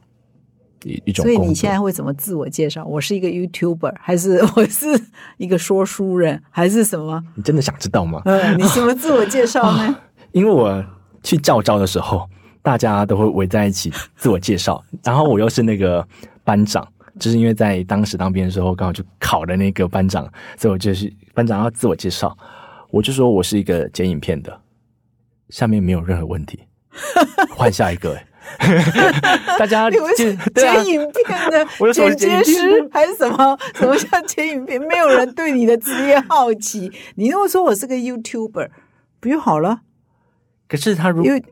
一一种所以。你现在会怎么自我介绍？我是一个 YouTuber，还是 我是一个说书人，还是什么？你真的想知道吗？嗯，你怎么自我介绍呢？因为我去教招的时候，大家都会围在一起自我介绍，然后我又是那个班长，就是因为在当时当兵的时候，刚好就考了那个班长，所以我就是班长要自我介绍，我就说我是一个剪影片的，下面没有任何问题，换下一个、欸 大家你们是对啊剪影片的 剪接师还是什么？什么叫剪影片？没有人对你的职业好奇。你如果说我是个 YouTuber，不就好了？可是他如因为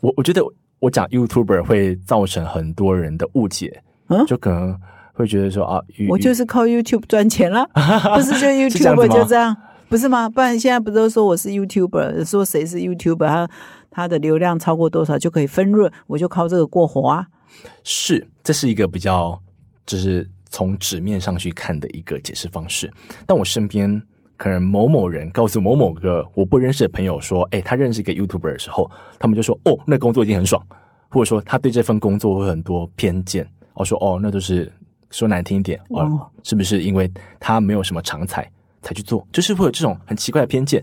我我觉得我讲 YouTuber 会造成很多人的误解，嗯就可能会觉得说啊，我就是靠 YouTube 赚钱了，不是就 YouTuber 就这样，不是吗？不然现在不都说我是 YouTuber，说谁是 YouTuber，他他的流量超过多少就可以分润，我就靠这个过活啊。是，这是一个比较就是从纸面上去看的一个解释方式。但我身边可能某某人告诉某某个我不认识的朋友说，哎，他认识一个 YouTuber 的时候，他们就说，哦，那工作已经很爽，或者说他对这份工作会很多偏见。我说，哦，那都是说难听一点，哦哦，是不是因为他没有什么长才才去做？就是会有这种很奇怪的偏见。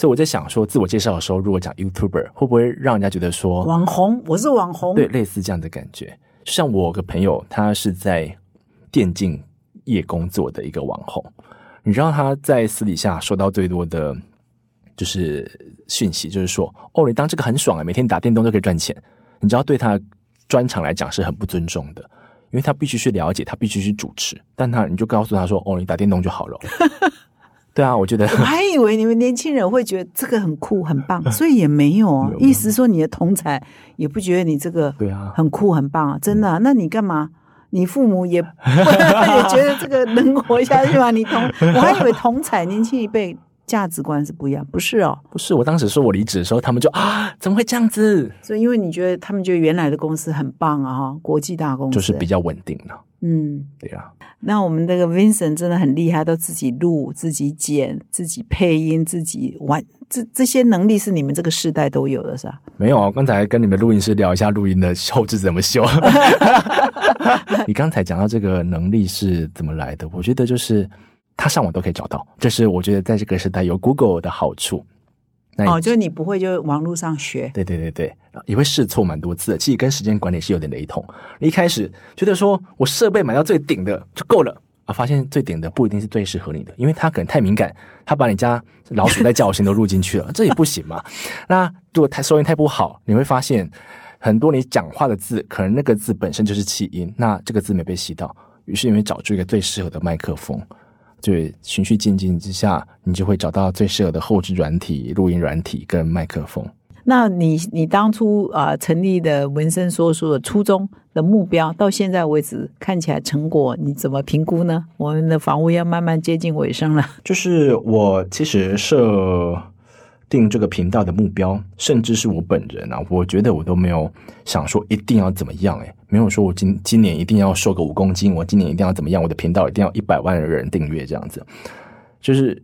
所以我在想说，自我介绍的时候，如果讲 YouTuber，会不会让人家觉得说，网红，我是网红，对，类似这样的感觉。就像我个朋友，他是在电竞业工作的一个网红，你知道他在私底下收到最多的就是讯息，就是说，哦，你当这个很爽啊，每天打电动都可以赚钱。你知道，对他专场来讲是很不尊重的，因为他必须去了解，他必须去主持，但他你就告诉他说，哦，你打电动就好了。对啊，我觉得我还以为你们年轻人会觉得这个很酷很棒，所以也没有啊 意思说你的同才也不觉得你这个对啊，很酷很棒啊，真的啊、那你干嘛？你父母也 也觉得这个能活下去吗？你同我还以为同才年轻一辈价值观是不一样，不是哦。不是我当时说我离职的时候，他们就啊，怎么会这样子？所以因为你觉得他们觉得原来的公司很棒啊，哈，国际大公司就是比较稳定了。嗯。对啊，那我们这个 Vincent 真的很厉害，都自己录、自己剪、自己配音、自己玩，这这些能力是你们这个世代都有的，是吧？没有啊，刚才跟你们录音师聊一下录音的后置怎么修。你刚才讲到这个能力是怎么来的？我觉得就是他上网都可以找到，这是我觉得在这个时代有 Google 的好处。那哦，就是你不会就网络上学，对对对对，也会试错蛮多次的。其实跟时间管理是有点雷同。一开始觉得说我设备买到最顶的就够了啊，发现最顶的不一定是最适合你的，因为它可能太敏感，它把你家老鼠在叫声都录进去了，这也不行嘛。那如果太收音太不好，你会发现很多你讲话的字，可能那个字本身就是气音，那这个字没被吸到，于是你会找出一个最适合的麦克风。对，循序渐进之下，你就会找到最适合的后置软体、录音软体跟麦克风。那你你当初啊、成立的纹身说书的初衷的目标，到现在为止看起来成果你怎么评估呢？我们的房屋要慢慢接近尾声了。就是我其实设定这个频道的目标，甚至是我本人啊，我觉得我都没有想说一定要怎么样、诶，没有说我今今年一定要瘦个五公斤，我今年一定要怎么样，我的频道一定要一百万人订阅这样子，就是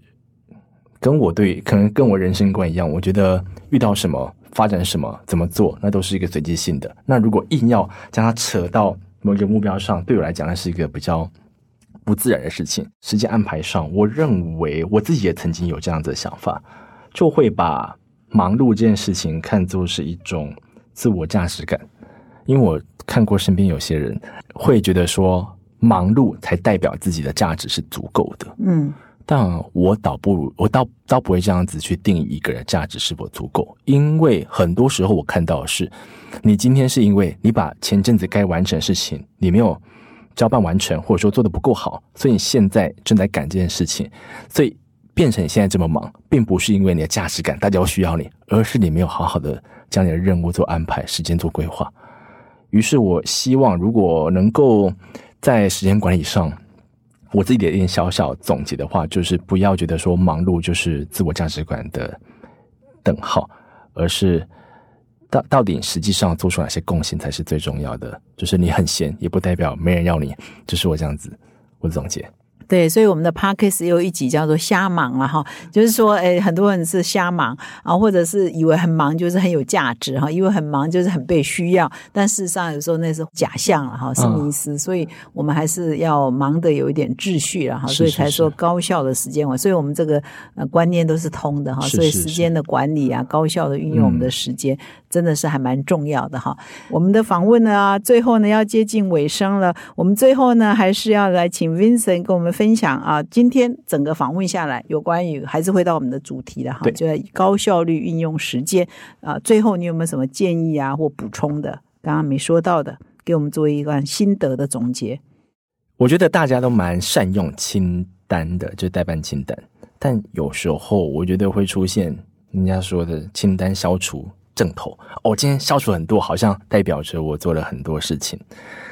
跟我对可能跟我人生观一样，我觉得遇到什么发展什么怎么做，那都是一个随机性的。那如果硬要将它扯到某一个目标上，对我来讲，那是一个比较不自然的事情。时间安排上，我认为我自己也曾经有这样子的想法，就会把忙碌这件事情看作是一种自我价值感。因为我看过身边有些人会觉得说，忙碌才代表自己的价值是足够的。嗯，但我倒不如，我倒倒不会这样子去定义一个人价值是否足够，因为很多时候我看到的是，你今天是因为你把前阵子该完成的事情你没有交办完成，或者说做的不够好，所以你现在正在赶这件事情，所以变成你现在这么忙，并不是因为你的价值感大家都需要你，而是你没有好好的将你的任务做安排，时间做规划。于是我希望，如果能够在时间管理上，我自己的一点小小总结的话，就是不要觉得说忙碌就是自我价值观的等号，而是到到底实际上做出哪些贡献才是最重要的。就是你很闲，也不代表没人要你。就是我这样子我的总结。对，所以我们的 podcast 有一集叫做“瞎忙”了哈，就是说，哎，很多人是瞎忙啊，或者是以为很忙就是很有价值哈，因为很忙就是很被需要，但事实上有时候那是假象了哈，是迷失。所以我们还是要忙的有一点秩序了哈，所以才说高效的时间管。所以我们这个呃观念都是通的哈，所以时间的管理啊，高效的运用我们的时间。真的是还蛮重要的哈。我们的访问呢，最后呢要接近尾声了。我们最后呢，还是要来请 Vincent 跟我们分享啊，今天整个访问下来，有关于还是回到我们的主题的哈，就在高效率运用时间啊。最后你有没有什么建议啊或补充的？刚刚没说到的，给我们做一段心得的总结。我觉得大家都蛮善用清单的，就代办清单，但有时候我觉得会出现人家说的清单消除。正头哦，今天消除很多，好像代表着我做了很多事情。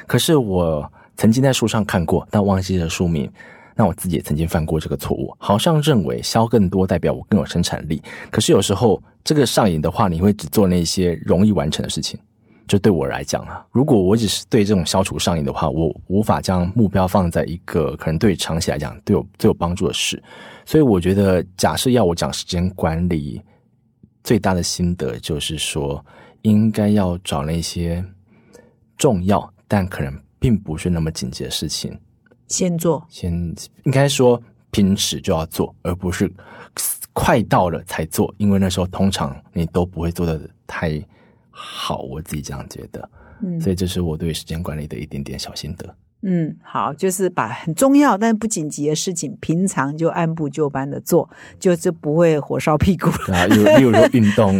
可是我曾经在书上看过，但忘记了书名。那我自己也曾经犯过这个错误，好像认为消更多代表我更有生产力。可是有时候这个上瘾的话，你会只做那些容易完成的事情。就对我来讲啊，如果我只是对这种消除上瘾的话，我无法将目标放在一个可能对长期来讲对我最有帮助的事。所以我觉得，假设要我讲时间管理。最大的心得就是说，应该要找那些重要但可能并不是那么紧急的事情先做。先应该说平时就要做，而不是快到了才做，因为那时候通常你都不会做的太好。我自己这样觉得，嗯，所以这是我对时间管理的一点点小心得。嗯，好，就是把很重要但不紧急的事情，平常就按部就班的做，就是不会火烧屁股。啊，例如说 运动，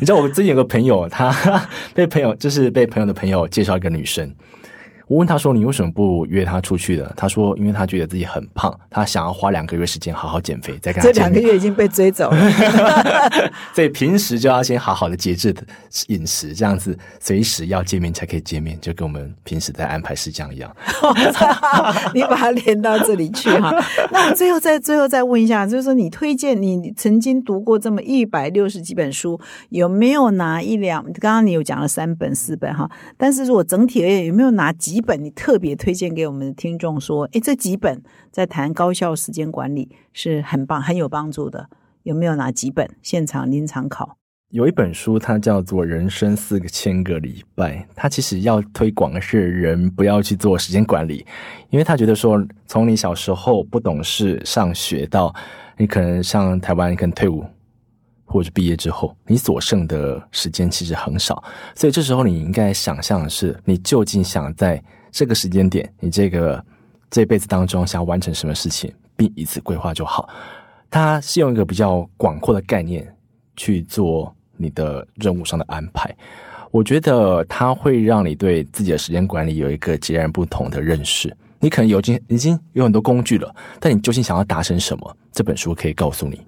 你知道我之前有个朋友，他 被朋友就是被朋友的朋友介绍一个女生。我问他说：“你为什么不约他出去的？”他说：“因为他觉得自己很胖，他想要花两个月时间好好减肥，再跟他这两个月已经被追走了，所以平时就要先好好的节制的饮食，这样子随时要见面才可以见面，就跟我们平时在安排事项一样。你把它连到这里去哈。那我最后再最后再问一下，就是说你推荐你曾经读过这么一百六十几本书，有没有拿一两？刚刚你有讲了三本四本哈，但是如果整体而言，有没有拿几？本你特别推荐给我们的听众说，诶，这几本在谈高效时间管理是很棒、很有帮助的。有没有哪几本现场临场考？有一本书，它叫做《人生四个千个礼拜》，它其实要推广的是人不要去做时间管理，因为他觉得说，从你小时候不懂事上学到你可能像台湾，可能退伍。或者毕业之后，你所剩的时间其实很少，所以这时候你应该想象的是，你究竟想在这个时间点，你这个这辈子当中想要完成什么事情，并以此规划就好。它是用一个比较广阔的概念去做你的任务上的安排，我觉得它会让你对自己的时间管理有一个截然不同的认识。你可能有经已经有很多工具了，但你究竟想要达成什么？这本书可以告诉你。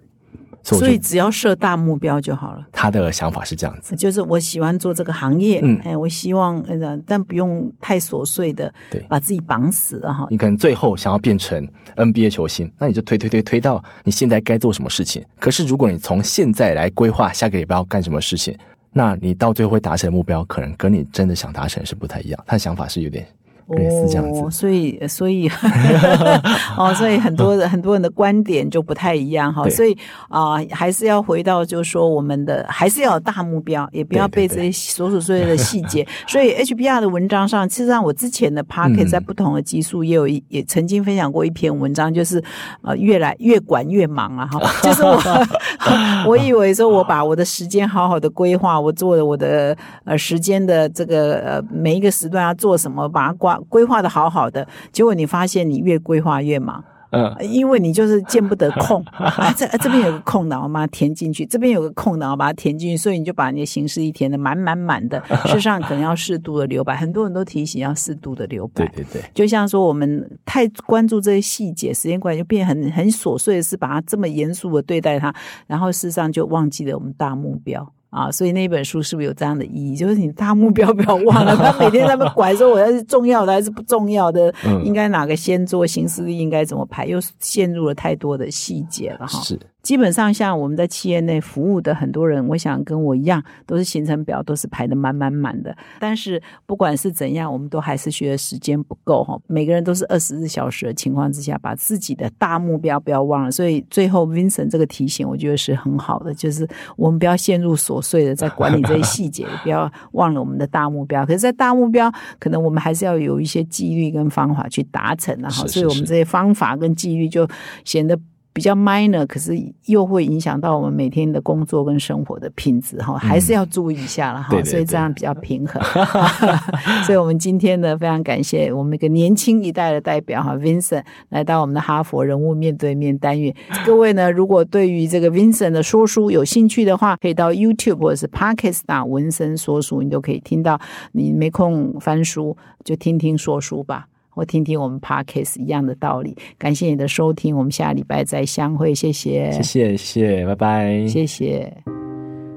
所以只要设大目标就好了。他的想法是这样子，就是我喜欢做这个行业，嗯，哎，我希望，但不用太琐碎的，对，把自己绑死了哈。你可能最后想要变成 NBA 球星，那你就推推推推到你现在该做什么事情。可是如果你从现在来规划下个礼拜要干什么事情，那你到最后会达成目标，可能跟你真的想达成是不太一样。他的想法是有点。哦，所以所以 哦，所以很多很多人的观点就不太一样哈，所以啊，还是要回到就是说，我们的还是要有大目标，也不要被这些琐琐碎碎的细节。所以 HBR 的文章上，其实上我之前的 p a r k e t 在不同的集数也有一也曾经分享过一篇文章，就是呃，越来越管越忙啊哈，就是我我以为说我把我的时间好好的规划，我做了我的呃时间的这个呃每一个时段要做什么，把它挂。规划的好好的，结果你发现你越规划越忙，嗯，因为你就是见不得空 啊，这这边有个空档，我把它填进去；这边有个空档，我把它填进去，所以你就把你的形式一填的满满满的。事实上，可能要适度的留白，很多人都提醒要适度的留白。对对对，就像说我们太关注这些细节，时间管理就变很很琐碎的是把它这么严肃的对待它，然后事实上就忘记了我们大目标。啊，所以那本书是不是有这样的意义？就是你大目标不要忘了，他每天在那拐说我要是重要的还是不重要的，应该哪个先做，行事历应该怎么排，又陷入了太多的细节了哈。是，基本上像我们在企业内服务的很多人，我想跟我一样，都是行程表都是排的满满满的。但是不管是怎样，我们都还是觉得时间不够哈。每个人都是二十四小时的情况之下，把自己的大目标不要忘了。所以最后 Vincent 这个提醒，我觉得是很好的，就是我们不要陷入琐碎的在管理这些细节，不要忘了我们的大目标。可是，在大目标，可能我们还是要有一些纪律跟方法去达成的哈。所以我们这些方法跟纪律就显得。比较 minor，可是又会影响到我们每天的工作跟生活的品质哈，还是要注意一下了哈。所以这样比较平衡。所以我们今天呢，非常感谢我们一个年轻一代的代表哈，Vincent 来到我们的哈佛人物面对面单元。各位呢，如果对于这个 Vincent 的说书有兴趣的话，可以到 YouTube 或者是 Pakistan 文森说书，你都可以听到。你没空翻书，就听听说书吧。或听听我们 podcast 一样的道理，感谢你的收听，我们下礼拜再相会，谢谢，谢谢，谢谢，拜拜，谢谢。